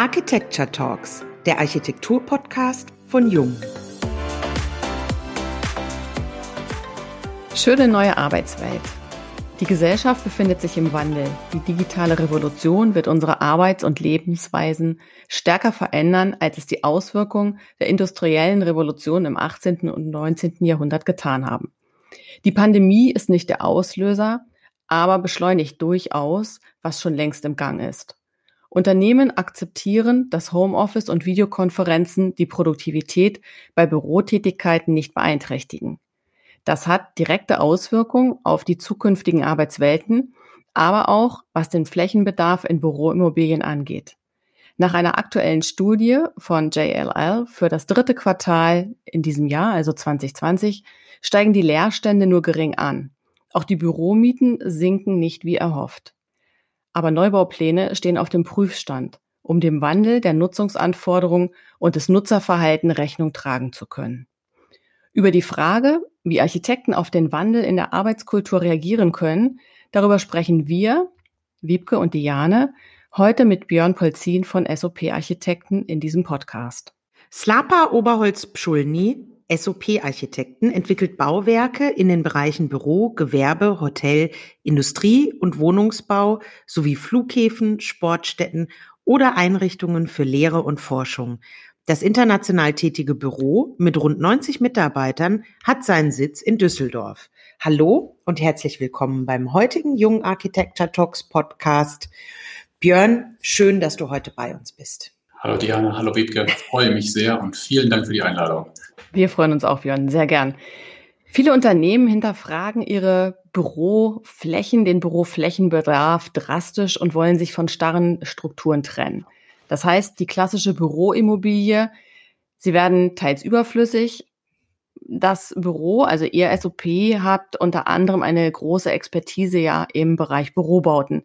Architecture Talks, der Architektur-Podcast von Jung. Schöne neue Arbeitswelt. Die Gesellschaft befindet sich im Wandel. Die digitale Revolution wird unsere Arbeits- und Lebensweisen stärker verändern, als es die Auswirkungen der industriellen Revolution im 18. und 19. Jahrhundert getan haben. Die Pandemie ist nicht der Auslöser, aber beschleunigt durchaus, was schon längst im Gang ist. Unternehmen akzeptieren, dass Homeoffice und Videokonferenzen die Produktivität bei Bürotätigkeiten nicht beeinträchtigen. Das hat direkte Auswirkungen auf die zukünftigen Arbeitswelten, aber auch was den Flächenbedarf in Büroimmobilien angeht. Nach einer aktuellen Studie von JLL für das dritte Quartal in diesem Jahr, also 2020, steigen die Leerstände nur gering an. Auch die Büromieten sinken nicht wie erhofft. Aber Neubaupläne stehen auf dem Prüfstand, um dem Wandel der Nutzungsanforderungen und des Nutzerverhalten Rechnung tragen zu können. Über die Frage, wie Architekten auf den Wandel in der Arbeitskultur reagieren können, darüber sprechen wir, Wiebke und Diane, heute mit Björn Polzin von SOP Architekten in diesem Podcast. Slapa Oberholz Pschulny SOP-Architekten entwickelt Bauwerke in den Bereichen Büro, Gewerbe, Hotel, Industrie und Wohnungsbau sowie Flughäfen, Sportstätten oder Einrichtungen für Lehre und Forschung. Das international tätige Büro mit rund 90 Mitarbeitern hat seinen Sitz in Düsseldorf. Hallo und herzlich willkommen beim heutigen Jung Architecture Talks Podcast. Björn, schön, dass du heute bei uns bist. Hallo Diana, hallo Wiebke, freue mich sehr und vielen Dank für die Einladung. Wir freuen uns auch, Björn, sehr gern. Viele Unternehmen hinterfragen ihre Büroflächen, den Büroflächenbedarf drastisch und wollen sich von starren Strukturen trennen. Das heißt, die klassische Büroimmobilie, sie werden teils überflüssig. Das Büro, also ihr SOP, hat unter anderem eine große Expertise ja im Bereich Bürobauten.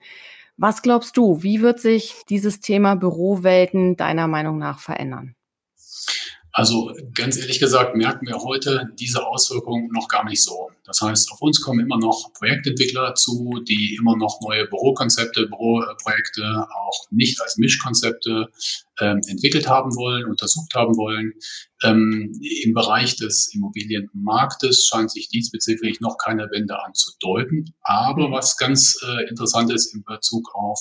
Was glaubst du, wie wird sich dieses Thema Bürowelten deiner Meinung nach verändern? Also ganz ehrlich gesagt merken wir heute diese Auswirkungen noch gar nicht so. Das heißt, auf uns kommen immer noch Projektentwickler zu, die immer noch neue Bürokonzepte, Büroprojekte auch nicht als Mischkonzepte ähm, entwickelt haben wollen, untersucht haben wollen. Ähm, Im Bereich des Immobilienmarktes scheint sich diesbezüglich noch keine Wende anzudeuten. Aber mhm. was ganz äh, interessant ist in Bezug auf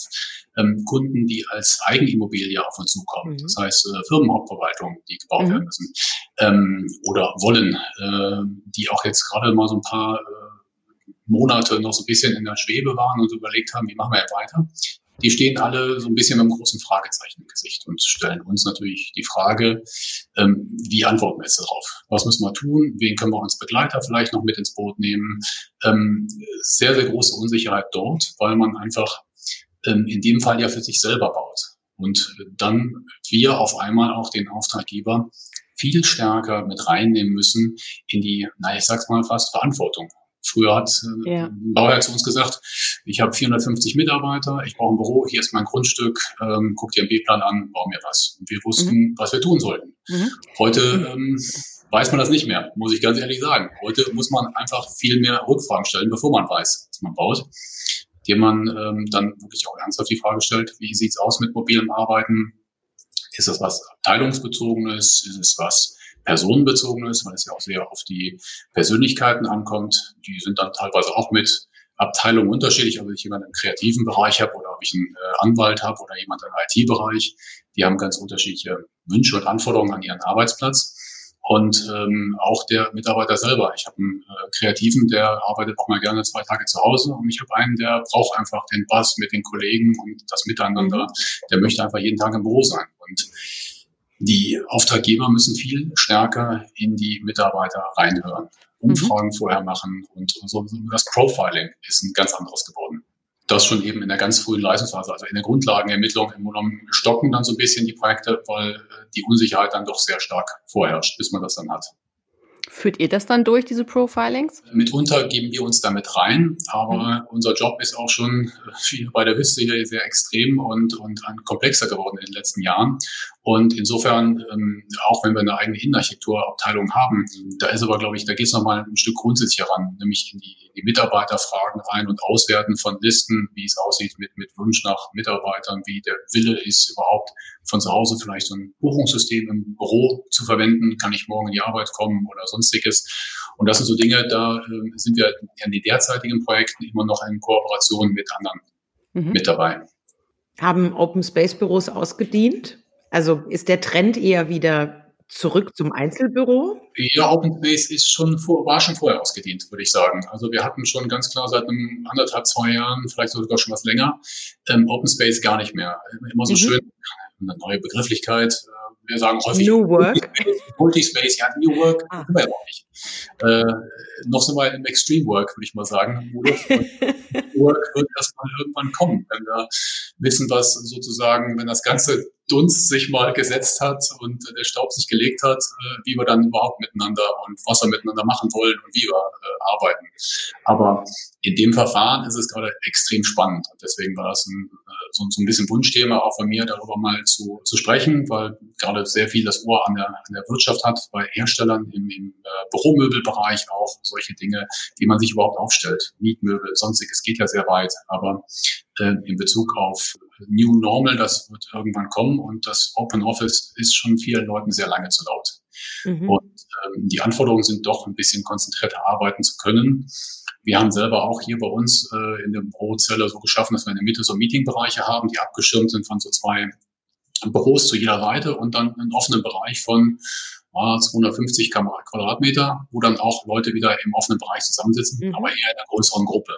ähm, Kunden, die als Eigenimmobilie auf uns zukommen, mhm. das heißt äh, Firmenhauptverwaltungen, die gebaut mhm. werden müssen ähm, oder wollen, äh, die auch jetzt gerade mal so ein paar äh, Monate noch so ein bisschen in der Schwebe waren und überlegt haben, wie machen wir weiter die stehen alle so ein bisschen mit einem großen Fragezeichen im Gesicht und stellen uns natürlich die Frage, ähm, wie antworten wir jetzt darauf? Was müssen wir tun? Wen können wir uns Begleiter vielleicht noch mit ins Boot nehmen? Ähm, sehr, sehr große Unsicherheit dort, weil man einfach ähm, in dem Fall ja für sich selber baut. Und dann wir auf einmal auch den Auftraggeber viel stärker mit reinnehmen müssen in die, na, ich sag's mal fast Verantwortung Früher hat äh, ja. ein Bauherr zu uns gesagt, ich habe 450 Mitarbeiter, ich brauche ein Büro, hier ist mein Grundstück, ähm, guck dir einen B-Plan an, bau mir was. Und wir wussten, mhm. was wir tun sollten. Mhm. Heute ähm, weiß man das nicht mehr, muss ich ganz ehrlich sagen. Heute muss man einfach viel mehr Rückfragen stellen, bevor man weiß, was man baut. Dem man ähm, dann wirklich auch ernsthaft die Frage stellt, wie sieht's aus mit mobilem Arbeiten? Ist das was abteilungsbezogenes? Ist es was personenbezogen ist, weil es ja auch sehr auf die Persönlichkeiten ankommt. Die sind dann teilweise auch mit Abteilungen unterschiedlich, ob ich jemanden im kreativen Bereich habe oder ob ich einen äh, Anwalt habe oder jemand im IT-Bereich. Die haben ganz unterschiedliche Wünsche und Anforderungen an ihren Arbeitsplatz. Und ähm, auch der Mitarbeiter selber. Ich habe einen äh, Kreativen, der arbeitet auch mal gerne zwei Tage zu Hause und ich habe einen, der braucht einfach den Bass mit den Kollegen und das Miteinander. Mhm. Der möchte einfach jeden Tag im Büro sein. Und die Auftraggeber müssen viel stärker in die Mitarbeiter reinhören, Umfragen mhm. vorher machen und so. Das Profiling ist ein ganz anderes geworden. Das schon eben in der ganz frühen Leistungsphase, also in der Grundlagenermittlung im Grunde stocken dann so ein bisschen die Projekte, weil äh, die Unsicherheit dann doch sehr stark vorherrscht, bis man das dann hat. Führt ihr das dann durch, diese Profilings? Mitunter geben wir uns damit rein, aber mhm. unser Job ist auch schon wie bei der Wüste hier sehr extrem und, und komplexer geworden in den letzten Jahren. Und insofern, ähm, auch wenn wir eine eigene Innenarchitekturabteilung haben, da ist aber, glaube ich, da geht es nochmal ein Stück grundsätzlicher ran, nämlich in die, die Mitarbeiterfragen rein und Auswerten von Listen, wie es aussieht mit, mit Wunsch nach Mitarbeitern, wie der Wille ist, überhaupt von zu Hause vielleicht so ein Buchungssystem im Büro zu verwenden, kann ich morgen in die Arbeit kommen oder sonstiges. Und das sind so Dinge, da äh, sind wir in den derzeitigen Projekten immer noch in Kooperation mit anderen mhm. mit dabei. Haben Open Space Büros ausgedient? Also ist der Trend eher wieder zurück zum Einzelbüro? Ja, Open Space ist schon vor, war schon vorher ausgedient, würde ich sagen. Also wir hatten schon ganz klar seit einem anderthalb, zwei Jahren, vielleicht sogar schon was länger, ähm, Open Space gar nicht mehr. Immer so mhm. schön, eine neue Begrifflichkeit. Äh, wir sagen häufig New Work. Multispace, ja, New Work, ah. wir ja auch nicht. Äh, noch so mal im Extreme Work, würde ich mal sagen. Work wird erstmal irgendwann kommen, wenn wir wissen, was sozusagen, wenn das ganze Dunst sich mal gesetzt hat und der Staub sich gelegt hat, äh, wie wir dann überhaupt miteinander und was wir miteinander machen wollen und wie wir äh, arbeiten. Aber in dem Verfahren ist es gerade extrem spannend. Und deswegen war das ein, äh, so, ein bisschen Wunschthema auch von mir, darüber mal zu, zu sprechen, weil gerade sehr viel das Ohr an der, an der Wirtschaft hat, bei Herstellern im, im äh, Büromöbelbereich auch solche Dinge, wie man sich überhaupt aufstellt. Mietmöbel, sonstiges geht ja sehr weit. Aber äh, in Bezug auf New Normal, das wird irgendwann kommen und das Open Office ist schon vielen Leuten sehr lange zu laut. Mhm. Und ähm, die Anforderungen sind doch ein bisschen konzentrierter arbeiten zu können. Wir haben selber auch hier bei uns äh, in der Bürozelle so geschaffen, dass wir in der Mitte so Meetingbereiche haben, die abgeschirmt sind von so zwei Büros zu jeder Seite und dann einen offenen Bereich von ah, 250 Quadratmeter, wo dann auch Leute wieder im offenen Bereich zusammensitzen, mhm. aber eher in einer größeren Gruppe.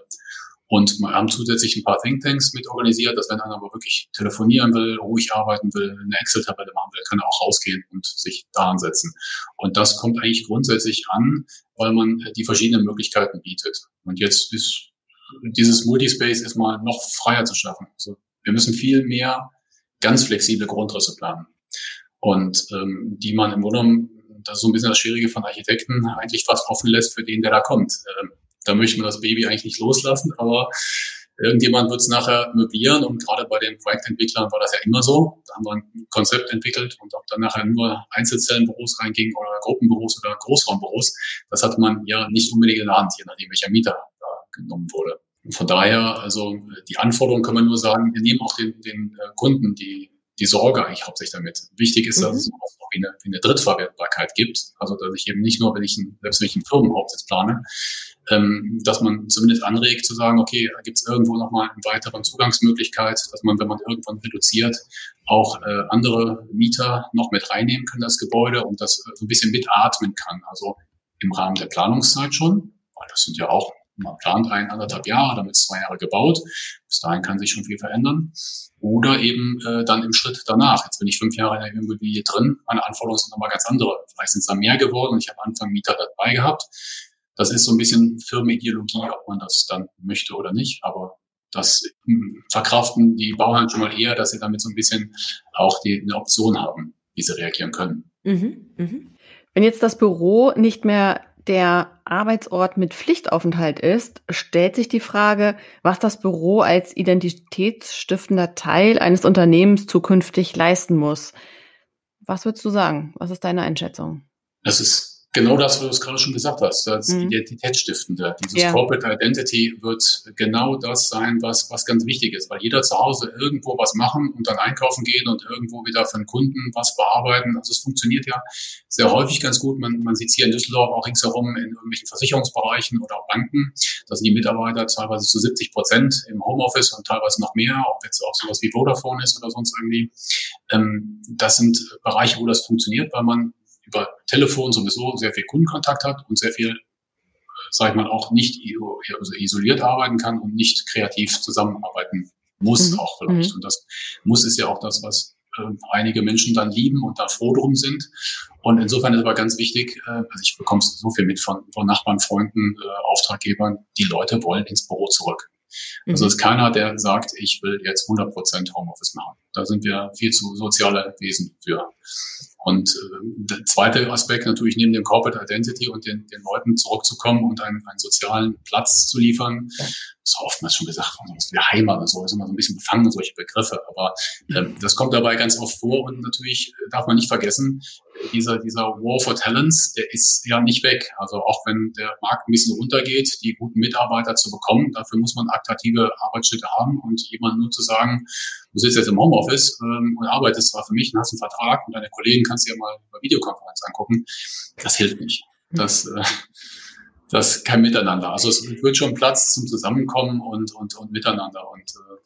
Und wir haben zusätzlich ein paar Thinktanks mit organisiert, dass wenn einer aber wirklich telefonieren will, ruhig arbeiten will, eine Excel-Tabelle machen will, kann er auch rausgehen und sich da ansetzen. Und das kommt eigentlich grundsätzlich an, weil man die verschiedenen Möglichkeiten bietet. Und jetzt ist dieses Multispace ist mal noch freier zu schaffen. Also wir müssen viel mehr ganz flexible Grundrisse planen. Und ähm, die man im Grunde genommen, das ist so ein bisschen das Schwierige von Architekten, eigentlich fast offen lässt für den, der da kommt. Ähm, da möchte man das Baby eigentlich nicht loslassen, aber irgendjemand wird es nachher möblieren und gerade bei den Projektentwicklern war das ja immer so. Da haben wir ein Konzept entwickelt und ob dann nachher nur Einzelzellenbüros reingingen oder Gruppenbüros oder Großraumbüros, das hatte man ja nicht unbedingt in der Hand, je nachdem welcher Mieter da genommen wurde. Von daher, also die Anforderungen kann man nur sagen, wir nehmen auch den, den äh, Kunden die, die Sorge eigentlich hauptsächlich damit. Wichtig ist, dass mhm. es auch eine, eine Drittverwertbarkeit gibt. Also dass ich eben nicht nur, wenn ich ein, selbst wenn ich einen Firmenhauptsitz plane, ähm, dass man zumindest anregt zu sagen, okay, gibt es irgendwo nochmal eine weitere Zugangsmöglichkeit, dass man, wenn man irgendwann reduziert, auch äh, andere Mieter noch mit reinnehmen kann, das Gebäude und das so ein bisschen mitatmen kann. Also im Rahmen der Planungszeit schon, weil das sind ja auch, man plant ein, anderthalb Jahre, damit zwei Jahre gebaut. Bis dahin kann sich schon viel verändern. Oder eben äh, dann im Schritt danach. Jetzt bin ich fünf Jahre in der Immobilie drin, meine Anforderungen sind nochmal ganz andere. Vielleicht sind es da mehr geworden. Ich habe Anfang Mieter dabei gehabt. Das ist so ein bisschen Firmenideologie, ob man das dann möchte oder nicht. Aber das hm, verkraften die Bauherren schon mal eher, dass sie damit so ein bisschen auch die, eine Option haben, wie sie reagieren können. Mhm, mh. Wenn jetzt das Büro nicht mehr der Arbeitsort mit Pflichtaufenthalt ist, stellt sich die Frage, was das Büro als identitätsstiftender Teil eines Unternehmens zukünftig leisten muss. Was würdest du sagen? Was ist deine Einschätzung? Es ist Genau das, was du es gerade schon gesagt hast, das mhm. Identitätsstiftende. Dieses ja. Corporate Identity wird genau das sein, was, was ganz wichtig ist, weil jeder zu Hause irgendwo was machen und dann einkaufen gehen und irgendwo wieder für den Kunden was bearbeiten. Also es funktioniert ja sehr häufig ganz gut. Man, man sieht es hier in Düsseldorf auch ringsherum in irgendwelchen Versicherungsbereichen oder auch Banken. Da sind die Mitarbeiter teilweise zu 70 Prozent im Homeoffice und teilweise noch mehr, ob jetzt auch sowas wie Vodafone ist oder sonst irgendwie. Ähm, das sind Bereiche, wo das funktioniert, weil man über Telefon sowieso sehr viel Kundenkontakt hat und sehr viel, sag ich mal, auch nicht also isoliert arbeiten kann und nicht kreativ zusammenarbeiten muss mhm. auch vielleicht. Mhm. Und das muss ist ja auch das, was äh, einige Menschen dann lieben und da froh drum sind. Und insofern ist aber ganz wichtig, äh, also ich bekomme so viel mit von, von Nachbarn, Freunden, äh, Auftraggebern, die Leute wollen ins Büro zurück. Also mhm. es ist keiner, der sagt, ich will jetzt 100% Homeoffice machen. Da sind wir viel zu soziale Wesen für. Und äh, der zweite Aspekt natürlich neben dem Corporate Identity und den, den Leuten zurückzukommen und einen, einen sozialen Platz zu liefern. Das ist oftmals schon gesagt, das ist wie Heimat oder so, ist immer so ein bisschen befangen, solche Begriffe. Aber ähm, das kommt dabei ganz oft vor und natürlich darf man nicht vergessen, dieser, dieser War for Talents, der ist ja nicht weg. Also auch wenn der Markt ein bisschen runtergeht, die guten Mitarbeiter zu bekommen, dafür muss man attraktive Arbeitsstätte haben und jemand nur zu sagen, du sitzt jetzt im Homeoffice ähm, und arbeitest zwar für mich und hast einen Vertrag und deine Kollegen kannst du ja mal über Videokonferenz angucken, das hilft nicht. Das, äh, das kein Miteinander. Also es wird schon Platz zum Zusammenkommen und, und, und Miteinander und äh,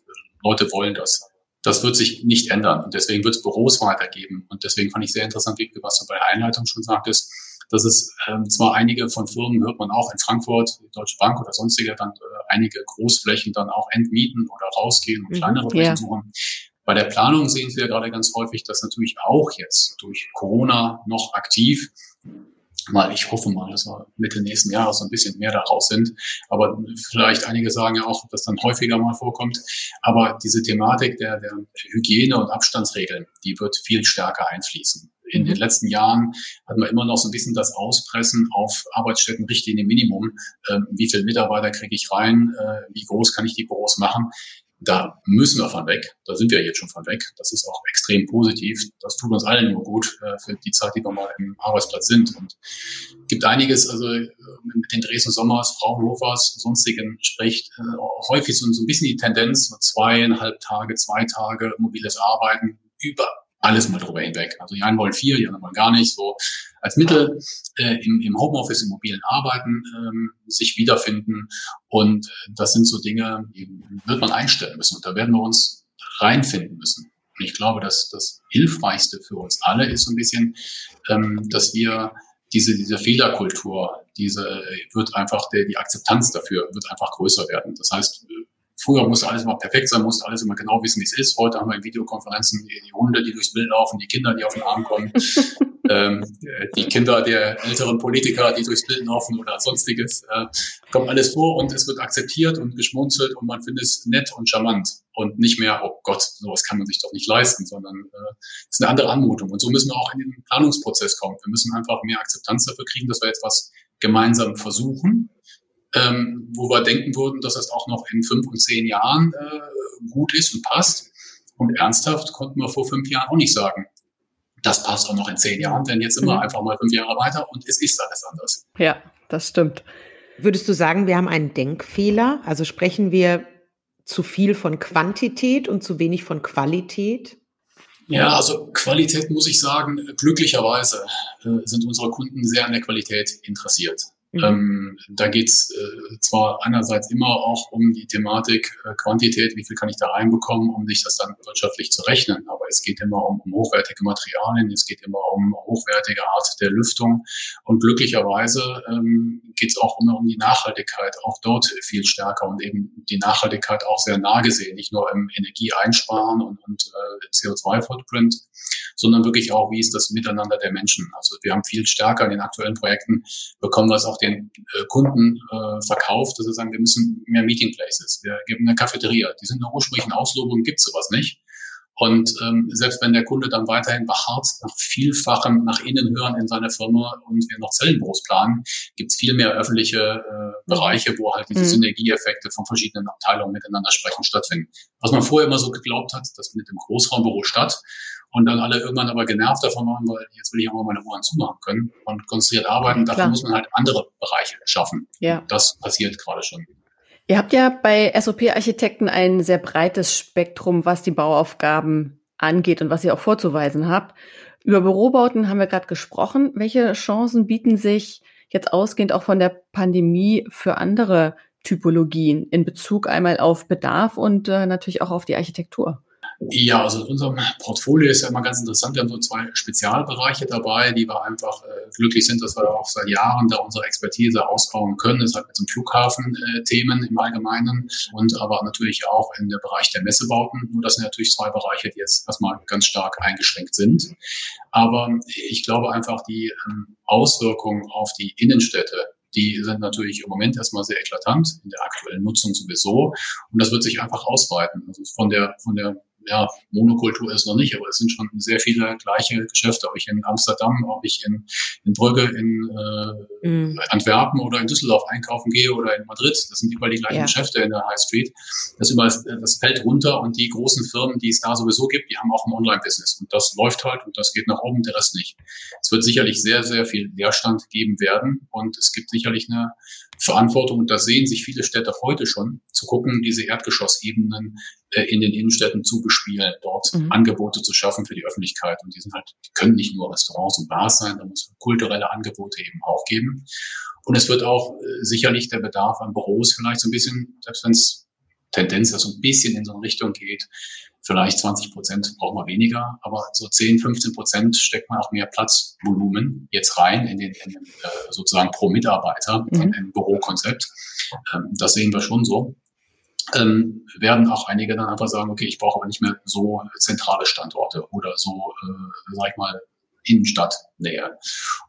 Leute wollen das das wird sich nicht ändern. Und deswegen wird es Büros weitergeben. Und deswegen fand ich sehr interessant, was du bei der Einleitung schon sagtest, dass es ähm, zwar einige von Firmen hört man auch in Frankfurt, Deutsche Bank oder sonstige, dann äh, einige Großflächen dann auch entmieten oder rausgehen und mhm, kleinere Flächen yeah. suchen. Bei der Planung sehen wir gerade ganz häufig, dass natürlich auch jetzt durch Corona noch aktiv mal, ich hoffe mal, dass wir Mitte nächsten Jahres so ein bisschen mehr daraus sind. Aber vielleicht einige sagen ja auch, dass das dann häufiger mal vorkommt. Aber diese Thematik der, der Hygiene- und Abstandsregeln, die wird viel stärker einfließen. In den mhm. letzten Jahren hat man immer noch so ein bisschen das Auspressen auf Arbeitsstätten Richtlinie Minimum. Ähm, wie viele Mitarbeiter kriege ich rein? Äh, wie groß kann ich die Büros machen? Da müssen wir von weg. Da sind wir jetzt schon von weg. Das ist auch extrem positiv. Das tut uns allen nur gut äh, für die Zeit, die wir mal im Arbeitsplatz sind. Und gibt einiges, also äh, mit den Dresden Sommers, Fraunhofers, sonstigen spricht äh, häufig so, so ein bisschen die Tendenz, so zweieinhalb Tage, zwei Tage mobiles Arbeiten über alles mal drüber hinweg. Also die einen wollen vier, die anderen wollen gar nicht. So als Mittel äh, im, im Homeoffice, im mobilen Arbeiten ähm, sich wiederfinden. Und das sind so Dinge, die wird man einstellen müssen. Und da werden wir uns reinfinden müssen. Und ich glaube, dass das Hilfreichste für uns alle ist so ein bisschen, ähm, dass wir diese, diese Fehlerkultur, diese wird einfach, der, die Akzeptanz dafür wird einfach größer werden. Das heißt, Früher musste alles immer perfekt sein, musste alles immer genau wissen, wie es ist. Heute haben wir in Videokonferenzen die, die Hunde, die durchs Bild laufen, die Kinder, die auf den Arm kommen, ähm, die Kinder der älteren Politiker, die durchs Bild laufen oder sonstiges. Äh, kommt alles vor und es wird akzeptiert und geschmunzelt und man findet es nett und charmant und nicht mehr, oh Gott, sowas kann man sich doch nicht leisten, sondern äh, ist eine andere Anmutung. Und so müssen wir auch in den Planungsprozess kommen. Wir müssen einfach mehr Akzeptanz dafür kriegen, dass wir jetzt was gemeinsam versuchen ähm, wo wir denken würden, dass das auch noch in fünf und zehn Jahren äh, gut ist und passt. Und ernsthaft konnten wir vor fünf Jahren auch nicht sagen, das passt auch noch in zehn Jahren, denn jetzt sind wir mhm. einfach mal fünf Jahre weiter und es ist alles anders. Ja, das stimmt. Würdest du sagen, wir haben einen Denkfehler? Also sprechen wir zu viel von Quantität und zu wenig von Qualität? Ja, also Qualität muss ich sagen, glücklicherweise äh, sind unsere Kunden sehr an der Qualität interessiert. Mhm. Ähm, da geht's äh, zwar einerseits immer auch um die Thematik äh, Quantität, wie viel kann ich da reinbekommen, um sich das dann wirtschaftlich zu rechnen, aber es geht immer um, um hochwertige Materialien, es geht immer um hochwertige Art der Lüftung. Und glücklicherweise ähm, geht auch immer um die Nachhaltigkeit, auch dort viel stärker und eben die Nachhaltigkeit auch sehr nah gesehen, nicht nur im Energieeinsparen und, und äh, CO2-Footprint, sondern wirklich auch, wie ist das Miteinander der Menschen. Also wir haben viel stärker in den aktuellen Projekten bekommen wir auch den äh, Kunden äh, verkauft, dass sie sagen, wir müssen mehr Meeting Places, wir geben eine Cafeteria. Die sind in der ursprünglichen Auslobung, gibt sowas nicht. Und ähm, selbst wenn der Kunde dann weiterhin beharrt nach vielfachem nach innen hören in seiner Firma und wir noch Zellenbüros planen, gibt es viel mehr öffentliche äh, Bereiche, wo halt diese mhm. Synergieeffekte von verschiedenen Abteilungen miteinander sprechen stattfinden. Was man vorher immer so geglaubt hat, das findet im Großraumbüro statt und dann alle irgendwann aber genervt davon waren, weil jetzt will ich auch mal meine Ohren zumachen können und konzentriert arbeiten. Dafür muss man halt andere Bereiche schaffen. Ja. Das passiert gerade schon. Ihr habt ja bei SOP-Architekten ein sehr breites Spektrum, was die Bauaufgaben angeht und was ihr auch vorzuweisen habt. Über Bürobauten haben wir gerade gesprochen. Welche Chancen bieten sich jetzt ausgehend auch von der Pandemie für andere Typologien in Bezug einmal auf Bedarf und äh, natürlich auch auf die Architektur? Ja, also in unserem Portfolio ist ja immer ganz interessant. Wir haben so zwei Spezialbereiche dabei, die wir einfach äh, glücklich sind, dass wir auch seit Jahren da unsere Expertise ausbauen können. Das hat mit so Flughafen-Themen äh, im Allgemeinen und aber natürlich auch in der Bereich der Messebauten. Nur das sind natürlich zwei Bereiche, die jetzt erstmal ganz stark eingeschränkt sind. Aber ich glaube einfach, die ähm, Auswirkungen auf die Innenstädte die sind natürlich im Moment erstmal sehr eklatant, in der aktuellen Nutzung sowieso. Und das wird sich einfach ausweiten. Also von der, von der ja, Monokultur ist noch nicht, aber es sind schon sehr viele gleiche Geschäfte, ob ich in Amsterdam, ob ich in, in Brügge, in äh, mhm. Antwerpen oder in Düsseldorf einkaufen gehe oder in Madrid. Das sind überall die gleichen ja. Geschäfte in der High Street. Das, überall, das fällt runter und die großen Firmen, die es da sowieso gibt, die haben auch ein Online-Business. Und das läuft halt und das geht nach oben, der Rest nicht. Es wird sicherlich sehr, sehr viel Leerstand geben werden und es gibt sicherlich eine Verantwortung, und das sehen sich viele Städte heute schon, zu gucken, diese Erdgeschossebenen äh, in den Innenstädten zu bespielen, dort mhm. Angebote zu schaffen für die Öffentlichkeit. Und die sind halt, die können nicht nur Restaurants und Bars sein, da muss kulturelle Angebote eben auch geben. Und es wird auch äh, sicherlich der Bedarf an Büros vielleicht so ein bisschen, selbst wenn es Tendenz so ein bisschen in so eine Richtung geht, vielleicht 20 Prozent braucht man weniger, aber so 10, 15 Prozent steckt man auch mehr Platzvolumen jetzt rein in den, in den äh, sozusagen pro Mitarbeiter mhm. im Bürokonzept. Ähm, das sehen wir schon so ähm, werden auch einige dann einfach sagen, okay, ich brauche aber nicht mehr so zentrale Standorte oder so, äh, sag ich mal, Innenstadtnähe.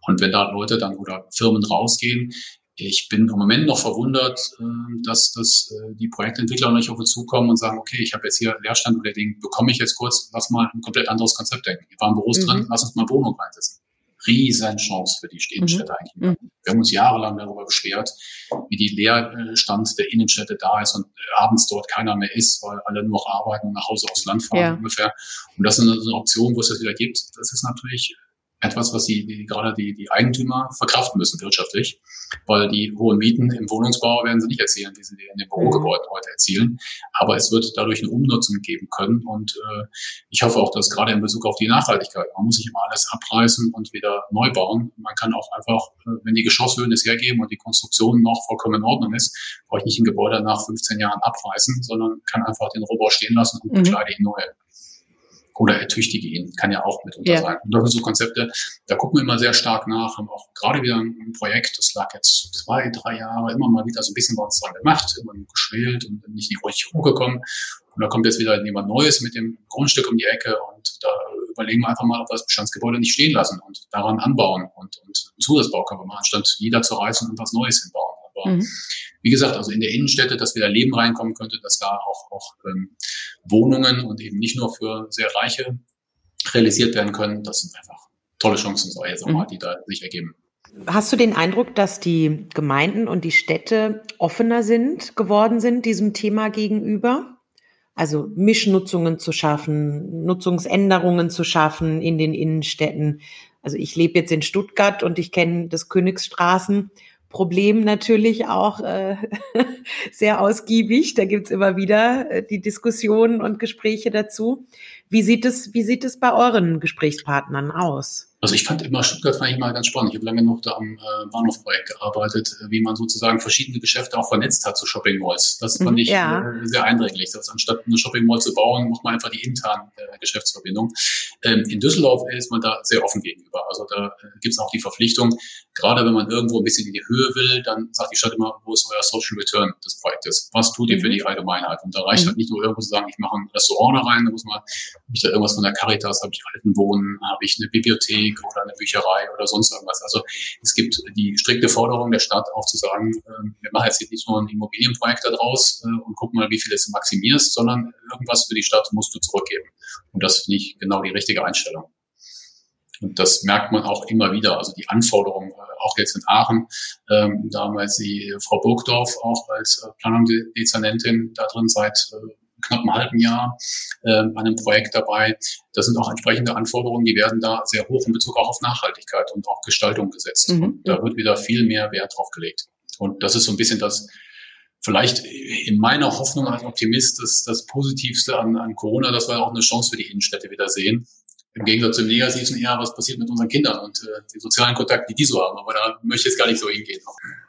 Und wenn da Leute dann oder Firmen rausgehen, ich bin im Moment noch verwundert, äh, dass, dass äh, die Projektentwickler nicht auf uns zukommen und sagen, okay, ich habe jetzt hier Leerstand oder den bekomme ich jetzt kurz, lass mal ein komplett anderes Konzept denken. Hier waren Büros mhm. drin, lass uns mal Wohnung reinsetzen. Riesenchance für die Innenstädte mhm. eigentlich. Mhm. Wir haben uns jahrelang darüber beschwert, wie die Leerstand der Innenstädte da ist und abends dort keiner mehr ist, weil alle nur noch arbeiten und nach Hause aufs Land fahren ja. ungefähr. Und das ist eine, eine Option, wo es das wieder gibt. Das ist natürlich etwas, was die, die gerade die, die Eigentümer verkraften müssen wirtschaftlich, weil die hohen Mieten im Wohnungsbau werden sie nicht erzielen, wie sie in den Bürogebäuden heute erzielen. Aber es wird dadurch eine Umnutzung geben können und äh, ich hoffe auch, dass gerade in Bezug auf die Nachhaltigkeit, man muss sich immer alles abreißen und wieder neu bauen. Man kann auch einfach, äh, wenn die Geschosshöhen es hergeben und die Konstruktion noch vollkommen in Ordnung ist, brauche ich nicht ein Gebäude nach 15 Jahren abreißen, sondern kann einfach den Rohbau stehen lassen und mhm. bekleide ihn neu oder ertüchtige ihn, kann ja auch mitunter ja. sein. Und das sind so Konzepte, da gucken wir immer sehr stark nach, haben auch gerade wieder ein Projekt, das lag jetzt zwei, drei Jahre, immer mal wieder so ein bisschen bei uns dran gemacht, immer nur geschwält und nicht die ruhig hochgekommen. Und da kommt jetzt wieder jemand Neues mit dem Grundstück um die Ecke und da überlegen wir einfach mal, ob wir das Bestandsgebäude nicht stehen lassen und daran anbauen und, und Zusatzbau können wir machen, anstatt jeder zu reißen und was Neues hinbauen. Aber mhm. wie gesagt, also in der Innenstädte, dass wieder Leben reinkommen könnte, dass da auch, auch ähm, Wohnungen und eben nicht nur für sehr Reiche realisiert werden können, das sind einfach tolle Chancen, so jetzt auch mal, mhm. die da sich ergeben. Hast du den Eindruck, dass die Gemeinden und die Städte offener sind, geworden sind diesem Thema gegenüber? Also Mischnutzungen zu schaffen, Nutzungsänderungen zu schaffen in den Innenstädten. Also ich lebe jetzt in Stuttgart und ich kenne das Königsstraßen Problem natürlich auch äh, sehr ausgiebig. Da gibt's immer wieder äh, die Diskussionen und Gespräche dazu. Wie sieht es, wie sieht es bei euren Gesprächspartnern aus? Also ich fand immer Stuttgart fand ich mal ganz spannend. Ich habe lange noch da am äh, Bahnhofprojekt gearbeitet, äh, wie man sozusagen verschiedene Geschäfte auch vernetzt hat zu Shopping Malls. Das fand mhm, ich ja. äh, sehr eindringlich. Dass anstatt eine Shopping Mall zu bauen, macht man einfach die internen äh, Geschäftsverbindung. Ähm, in Düsseldorf ist man da sehr offen gegenüber. Also da äh, gibt es auch die Verpflichtung, gerade wenn man irgendwo ein bisschen in die Höhe will, dann sagt die Stadt immer, wo ist euer Social Return des Projektes? Was tut ihr für mhm. die Allgemeinheit? Und da reicht mhm. halt nicht nur irgendwo zu sagen, ich mache ein Restaurant da rein, da muss man, habe ich da irgendwas von der Caritas, habe ich Altenwohnen, habe ich eine Bibliothek oder eine Bücherei oder sonst irgendwas. Also es gibt die strikte Forderung der Stadt auch zu sagen, äh, wir machen jetzt nicht nur ein Immobilienprojekt daraus äh, und gucken mal, wie viel du maximierst, sondern irgendwas für die Stadt musst du zurückgeben. Und das finde ich genau die richtige Einstellung. Und das merkt man auch immer wieder. Also die Anforderungen, äh, auch jetzt in Aachen, ähm, damals die Frau Burgdorf auch als äh, Planungsdezernentin da drin seit äh, knapp einem halben Jahr äh, an einem Projekt dabei. Das sind auch entsprechende Anforderungen, die werden da sehr hoch in Bezug auch auf Nachhaltigkeit und auch Gestaltung gesetzt. Mhm. Und da wird wieder viel mehr Wert drauf gelegt. Und das ist so ein bisschen das, vielleicht in meiner Hoffnung als Optimist, das, das Positivste an, an Corona, dass wir auch eine Chance für die Innenstädte wieder sehen im Gegensatz zum Negativen eher, was passiert mit unseren Kindern und äh, die sozialen Kontakte, die die so haben. Aber da möchte ich jetzt gar nicht so hingehen.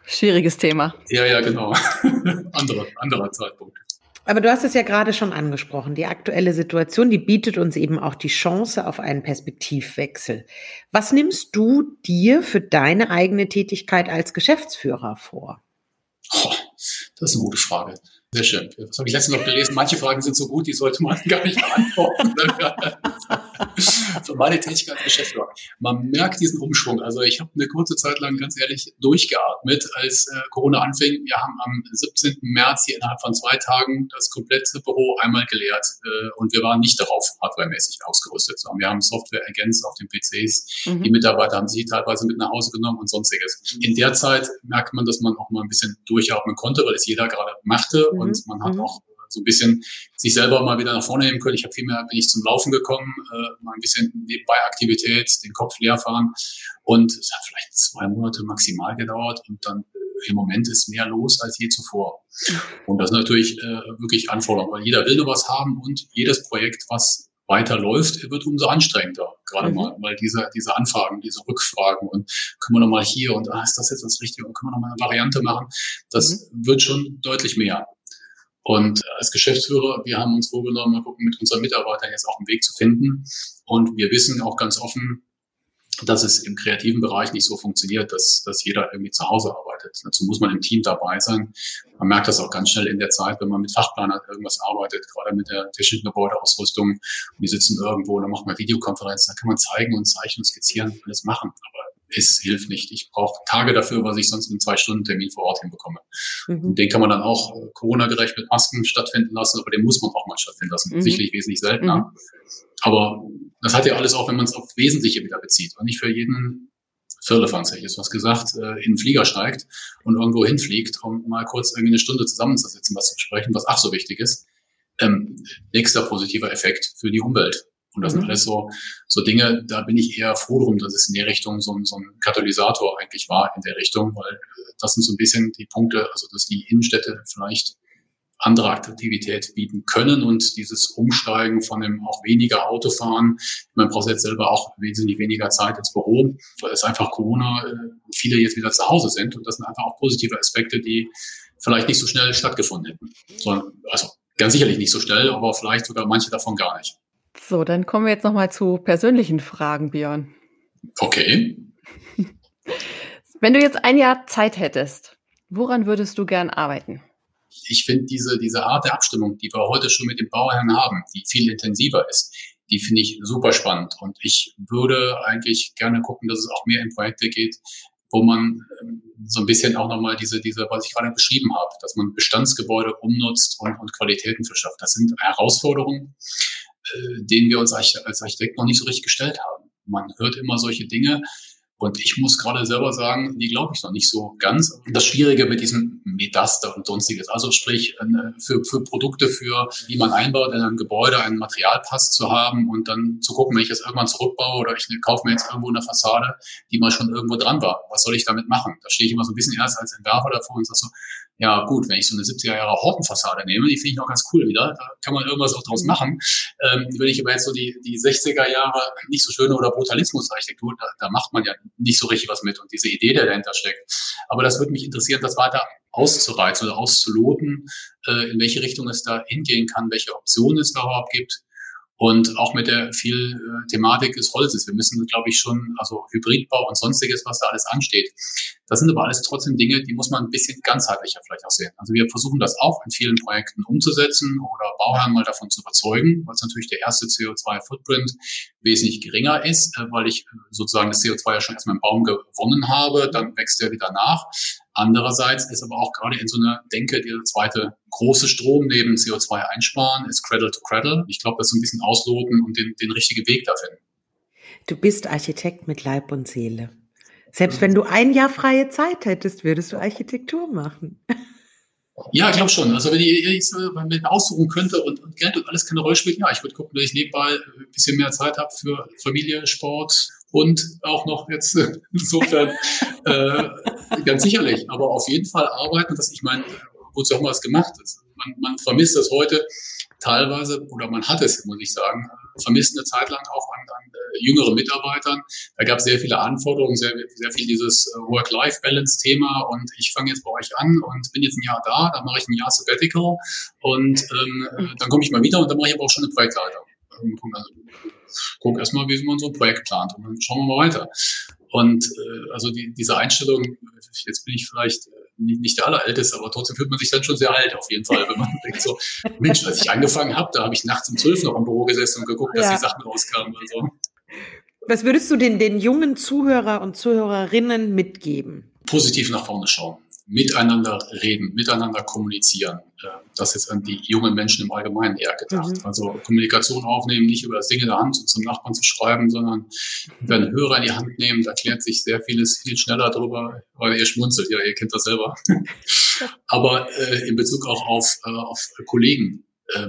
Schwieriges Thema. Ja, ja, genau. Andere, anderer Zeitpunkt. Aber du hast es ja gerade schon angesprochen. Die aktuelle Situation, die bietet uns eben auch die Chance auf einen Perspektivwechsel. Was nimmst du dir für deine eigene Tätigkeit als Geschäftsführer vor? Oh, das ist eine gute Frage. Sehr schön. Das habe ich letztens noch gelesen. Manche Fragen sind so gut, die sollte man gar nicht beantworten. Für meine Tätigkeit als Geschäftsführer. Man merkt diesen Umschwung. Also ich habe eine kurze Zeit lang ganz ehrlich durchgeatmet, als äh, Corona anfing. Wir haben am 17. März hier innerhalb von zwei Tagen das komplette Büro einmal geleert äh, und wir waren nicht darauf hardwaremäßig ausgerüstet, sondern wir haben Software ergänzt auf den PCs. Mhm. Die Mitarbeiter haben sich teilweise mit nach Hause genommen und sonstiges. In der Zeit merkt man, dass man auch mal ein bisschen durchatmen konnte, weil es jeder gerade machte mhm. und man hat mhm. auch so ein bisschen sich selber mal wieder nach vorne nehmen können. Ich habe viel mehr, bin ich zum Laufen gekommen, äh, mal ein bisschen nebenbei Aktivität, den Kopf leer fahren. Und es hat vielleicht zwei Monate maximal gedauert und dann äh, im Moment ist mehr los als je zuvor. Und das ist natürlich äh, wirklich Anforderung, weil jeder will nur was haben und jedes Projekt, was weiterläuft, wird umso anstrengender. Gerade mhm. mal, weil diese, diese Anfragen, diese Rückfragen und können wir nochmal hier und ah, ist das jetzt das Richtige und können wir nochmal eine Variante machen, das mhm. wird schon deutlich mehr. Und als Geschäftsführer, wir haben uns vorgenommen, mal gucken, mit unseren Mitarbeitern jetzt auch einen Weg zu finden. Und wir wissen auch ganz offen, dass es im kreativen Bereich nicht so funktioniert, dass, dass jeder irgendwie zu Hause arbeitet. Dazu muss man im Team dabei sein. Man merkt das auch ganz schnell in der Zeit, wenn man mit Fachplanern irgendwas arbeitet, gerade mit der technischen Gebäudeausrüstung. Die sitzen irgendwo, dann macht man Videokonferenzen, da kann man zeigen und zeichnen, skizzieren, alles machen. Aber es hilft nicht. Ich brauche Tage dafür, was ich sonst in zwei Stunden Termin vor Ort hinbekomme. Mhm. Den kann man dann auch äh, Corona-gerecht mit Masken stattfinden lassen, aber den muss man auch mal stattfinden lassen. Mhm. Sicherlich wesentlich seltener. Mhm. Aber das hat ja alles auch, wenn man es auf Wesentliche wieder bezieht und nicht für jeden Firlefanz, hätte ich jetzt was gesagt, äh, in den Flieger steigt und irgendwo hinfliegt, um mal kurz irgendwie eine Stunde zusammenzusitzen, was zu besprechen, was ach so wichtig ist. Ähm, nächster positiver Effekt für die Umwelt. Und das mhm. sind alles so, so Dinge, da bin ich eher froh drum, dass es in der Richtung so, so ein Katalysator eigentlich war in der Richtung, weil äh, das sind so ein bisschen die Punkte, also dass die Innenstädte vielleicht andere Attraktivität bieten können und dieses Umsteigen von dem auch weniger Autofahren. Man braucht jetzt selber auch wesentlich weniger Zeit ins Büro, weil es einfach Corona äh, viele jetzt wieder zu Hause sind und das sind einfach auch positive Aspekte, die vielleicht nicht so schnell stattgefunden hätten. Sondern, also ganz sicherlich nicht so schnell, aber vielleicht sogar manche davon gar nicht. So, dann kommen wir jetzt nochmal zu persönlichen Fragen, Björn. Okay. Wenn du jetzt ein Jahr Zeit hättest, woran würdest du gern arbeiten? Ich finde diese, diese Art der Abstimmung, die wir heute schon mit den Bauherren haben, die viel intensiver ist, die finde ich super spannend. Und ich würde eigentlich gerne gucken, dass es auch mehr in Projekte geht, wo man ähm, so ein bisschen auch nochmal diese, diese, was ich gerade beschrieben habe, dass man Bestandsgebäude umnutzt und, und Qualitäten verschafft. Das sind Herausforderungen, äh, denen wir uns als Architekt noch nicht so richtig gestellt haben. Man hört immer solche Dinge. Und ich muss gerade selber sagen, die glaube ich noch nicht so ganz. Das Schwierige mit diesem Metaster und sonstiges, also sprich äh, für, für Produkte, für die man einbaut in einem Gebäude, einen Materialpass zu haben und dann zu gucken, wenn ich jetzt irgendwann zurückbaue oder ich kaufe mir jetzt irgendwo eine Fassade, die mal schon irgendwo dran war. Was soll ich damit machen? Da stehe ich immer so ein bisschen erst als Entwerfer davor und sage so, ja gut, wenn ich so eine 70er Jahre Hortenfassade nehme, die finde ich noch ganz cool wieder, da kann man irgendwas auch draus machen. Ähm, wenn ich aber jetzt so die, die 60er Jahre nicht so schöne oder Brutalismusarchitektur, da, da macht man ja nicht so richtig was mit und diese Idee, der dahinter steckt. Aber das würde mich interessieren, das weiter auszureizen oder auszuloten, äh, in welche Richtung es da hingehen kann, welche Optionen es da überhaupt gibt und auch mit der viel äh, Thematik des Holzes. Wir müssen, glaube ich, schon, also Hybridbau und sonstiges, was da alles ansteht. Das sind aber alles trotzdem Dinge, die muss man ein bisschen ganzheitlicher vielleicht auch sehen. Also wir versuchen das auch in vielen Projekten umzusetzen oder Bauherren mal davon zu überzeugen, weil es natürlich der erste CO2-Footprint wesentlich geringer ist, äh, weil ich sozusagen das CO2 ja schon erstmal im Baum gewonnen habe, dann wächst er wieder nach. Andererseits ist aber auch gerade in so einer Denke, der zweite große Strom neben CO2 einsparen, ist Cradle to Cradle. Ich glaube, das ist so ein bisschen ausloten und den, den richtigen Weg da finden. Du bist Architekt mit Leib und Seele. Selbst wenn du ein Jahr freie Zeit hättest, würdest du Architektur machen. Ja, ich glaube schon. Also wenn ich, ich wenn aussuchen könnte und, und Geld und alles keine Rolle spielt, ja, ich würde gucken, dass ich nebenbei ein bisschen mehr Zeit habe für Familie, Sport und auch noch jetzt insofern äh, ganz sicherlich. Aber auf jeden Fall arbeiten, dass ich meine, wozu haben wir es gemacht? Man, man vermisst das heute teilweise, oder man hat es, muss ich sagen, vermisst eine Zeit lang auch an, an äh, jüngere Mitarbeitern. Da gab es sehr viele Anforderungen, sehr, sehr viel dieses äh, Work-Life-Balance-Thema und ich fange jetzt bei euch an und bin jetzt ein Jahr da, dann mache ich ein Jahr Sabbatical und ähm, äh, dann komme ich mal wieder und dann mache ich aber auch schon eine Projektleitung. Also, guck erstmal, wie man so ein Projekt plant und dann schauen wir mal weiter. Und äh, also die, diese Einstellung, jetzt bin ich vielleicht nicht der allerälteste, aber trotzdem fühlt man sich dann schon sehr alt auf jeden Fall, wenn man denkt so, Mensch, als ich angefangen habe, da habe ich nachts um zwölf noch im Büro gesessen und geguckt, dass ja. die Sachen rauskamen. Also. Was würdest du den, den jungen Zuhörer und Zuhörerinnen mitgeben? Positiv nach vorne schauen miteinander reden, miteinander kommunizieren. Das ist an die jungen Menschen im Allgemeinen eher gedacht. Mhm. Also Kommunikation aufnehmen, nicht über das Ding in der Hand zum Nachbarn zu schreiben, sondern wenn Hörer in die Hand nehmen, da klärt sich sehr vieles viel schneller drüber, weil ihr schmunzelt, ja, ihr kennt das selber. Aber äh, in Bezug auch auf, äh, auf Kollegen, äh,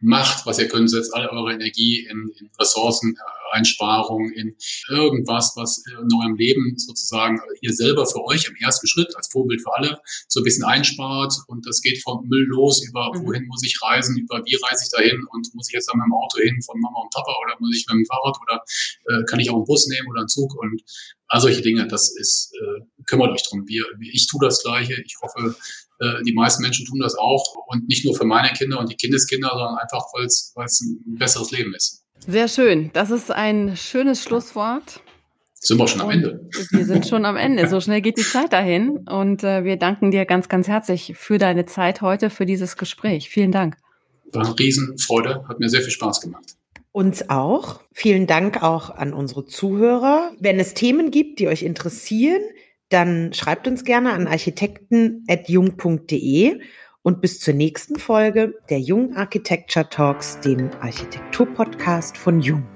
macht, was ihr könnt, setzt alle eure Energie in, in Ressourceneinsparung, in irgendwas, was in eurem Leben sozusagen ihr selber für euch im ersten Schritt als Vorbild für alle so ein bisschen einspart und das geht vom Müll los über mhm. wohin muss ich reisen, über wie reise ich dahin und muss ich jetzt dann mit dem Auto hin von Mama und Papa oder muss ich mit dem Fahrrad oder äh, kann ich auch einen Bus nehmen oder einen Zug und all solche Dinge, das ist, äh, kümmert euch drum. Wir, ich tue das Gleiche. Ich hoffe, äh, die meisten Menschen tun das auch und nicht nur für meine Kinder und die Kindeskinder, sondern einfach, weil es ein besseres Leben ist. Sehr schön. Das ist ein schönes Schlusswort. Sind wir schon am Ende? Wir sind schon am Ende. So schnell geht die Zeit dahin. Und äh, wir danken dir ganz, ganz herzlich für deine Zeit heute, für dieses Gespräch. Vielen Dank. War eine Riesenfreude. Hat mir sehr viel Spaß gemacht. Uns auch. Vielen Dank auch an unsere Zuhörer. Wenn es Themen gibt, die euch interessieren, dann schreibt uns gerne an architekten.jung.de und bis zur nächsten Folge der Jung Architecture Talks, dem Architekturpodcast von Jung.